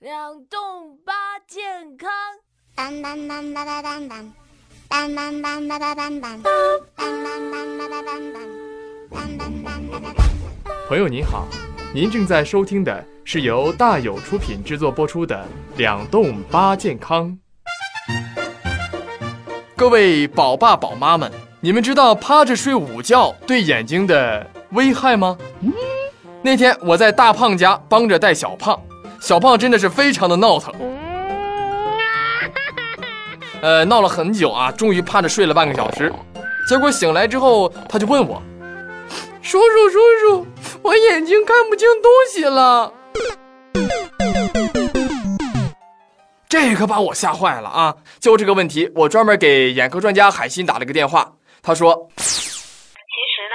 两栋八健康。当当当当当当当，当当当当当当当，当当当当当当当。朋友您好，您正在收听的是由大有出品制作播出的《两栋八健康》。各位宝爸宝妈们，你们知道趴着睡午觉对眼睛的危害吗？那天我在大胖家帮着带小胖。小胖真的是非常的闹腾，呃，闹了很久啊，终于趴着睡了半个小时，结果醒来之后，他就问我：“叔叔，叔叔，我眼睛看不清东西了。”这可把我吓坏了啊！就这个问题，我专门给眼科专家海鑫打了个电话，他说。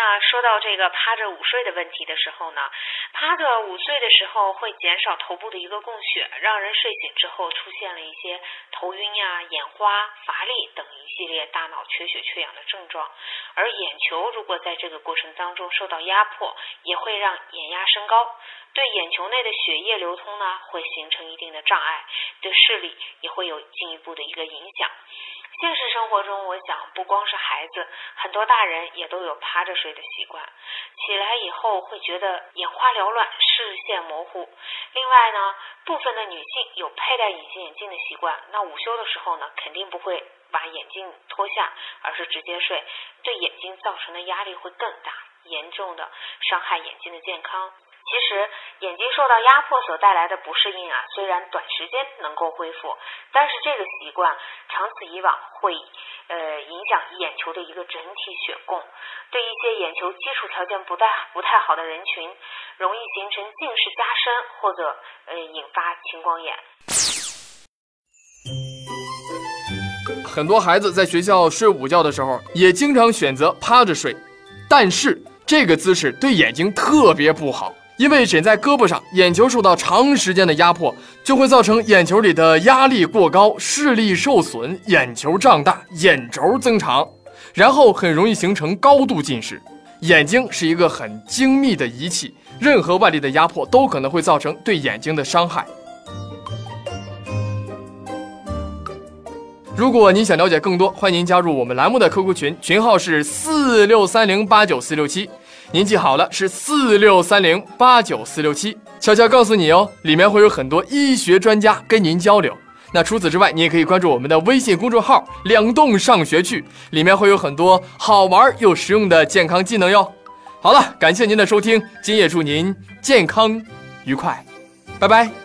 那说到这个趴着午睡的问题的时候呢，趴着午睡的时候会减少头部的一个供血，让人睡醒之后出现了一些头晕呀、眼花、乏力等一系列大脑缺血缺氧的症状。而眼球如果在这个过程当中受到压迫，也会让眼压升高，对眼球内的血液流通呢会形成一定的障碍，对视力也会有进一步的一个影响。现实生活中，我想不光是孩子，很多大人也都有趴着睡的习惯。起来以后会觉得眼花缭乱、视线模糊。另外呢，部分的女性有佩戴隐形眼镜的习惯，那午休的时候呢，肯定不会把眼镜脱下，而是直接睡，对眼睛造成的压力会更大，严重的伤害眼睛的健康。其实，眼睛受到压迫所带来的不适应啊，虽然短时间能够恢复，但是这个习惯长此以往会呃影响眼球的一个整体血供，对一些眼球基础条件不太不太好的人群，容易形成近视加深或者呃引发青光眼。很多孩子在学校睡午觉的时候，也经常选择趴着睡，但是这个姿势对眼睛特别不好。因为枕在胳膊上，眼球受到长时间的压迫，就会造成眼球里的压力过高，视力受损，眼球胀大，眼轴增长，然后很容易形成高度近视。眼睛是一个很精密的仪器，任何外力的压迫都可能会造成对眼睛的伤害。如果您想了解更多，欢迎您加入我们栏目的 QQ 群，群号是四六三零八九四六七。您记好了，是四六三零八九四六七。悄悄告诉你哦，里面会有很多医学专家跟您交流。那除此之外，你也可以关注我们的微信公众号“两栋上学去”，里面会有很多好玩又实用的健康技能哟。好了，感谢您的收听，今夜祝您健康愉快，拜拜。